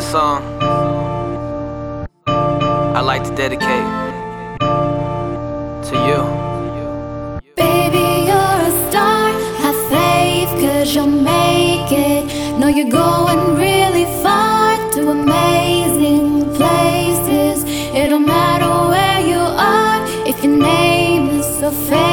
song I like to dedicate to you. Baby, you're a star. Have faith, cause you'll make it. Know you're going really far to amazing places. It don't matter where you are if your name is so famous.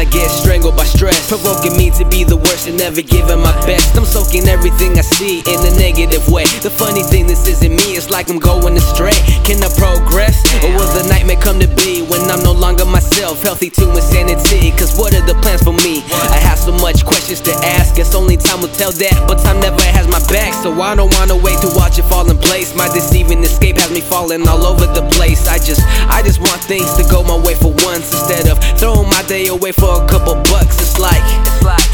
I get strangled by stress. Provoking me to be the worst and never giving my best. I'm soaking everything I see in a negative way. The funny thing, this isn't me, it's like I'm going astray. Can I progress? Or will the nightmare come to be when I'm no longer myself? Healthy to insanity, cause what are the plans for me? I have so much questions to ask, guess only time will tell that. But time never has my back, so I don't wanna wait to watch it fall in place. My deceiving escape has me falling all over the place. I just, I just want things to go my way for once instead of throwing my day away for a couple bucks. It's like,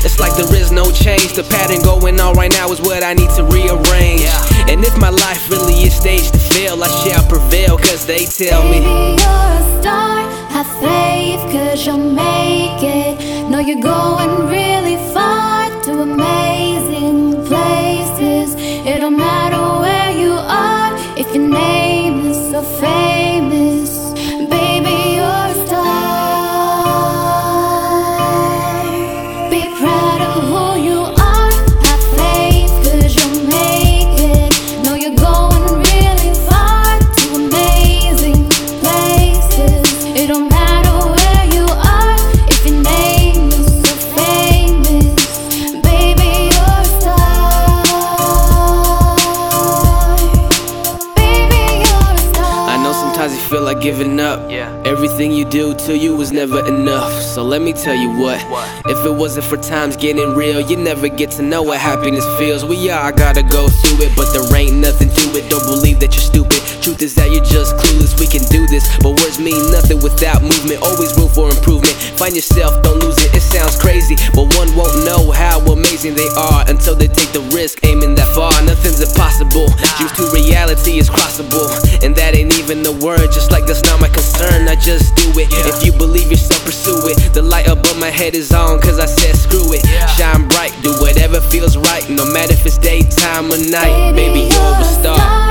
It's like there is no change. The pattern going on right now is what I need to rearrange. And if my life really is staged to fail, I shall prevail, cause they tell me. Baby, Have faith, cause you'll make it. Know you're going really far to amazing places. It don't matter where you are if your name is so famous. Giving up. Yeah. Everything you do to you was never enough. So let me tell you what. What? If it wasn't for times getting real, you never get to know what happiness feels. We all gotta go through it, but there ain't nothing to it. Don't believe that you're stupid. Truth is that you're just clueless. We can do this, but words mean nothing without movement. Always room for. Find yourself, don't lose it. It sounds crazy, but one won't know how amazing they are until they take the risk aiming that far. Nothing's impossible. Dreams to reality is crossable, and that ain't even the word. Just like that's not my concern. I just do it. If you believe yourself, pursue it. The light above my head is on, cause I said screw it. Shine bright, do whatever feels right. No matter if it's daytime or night, baby, you're a star.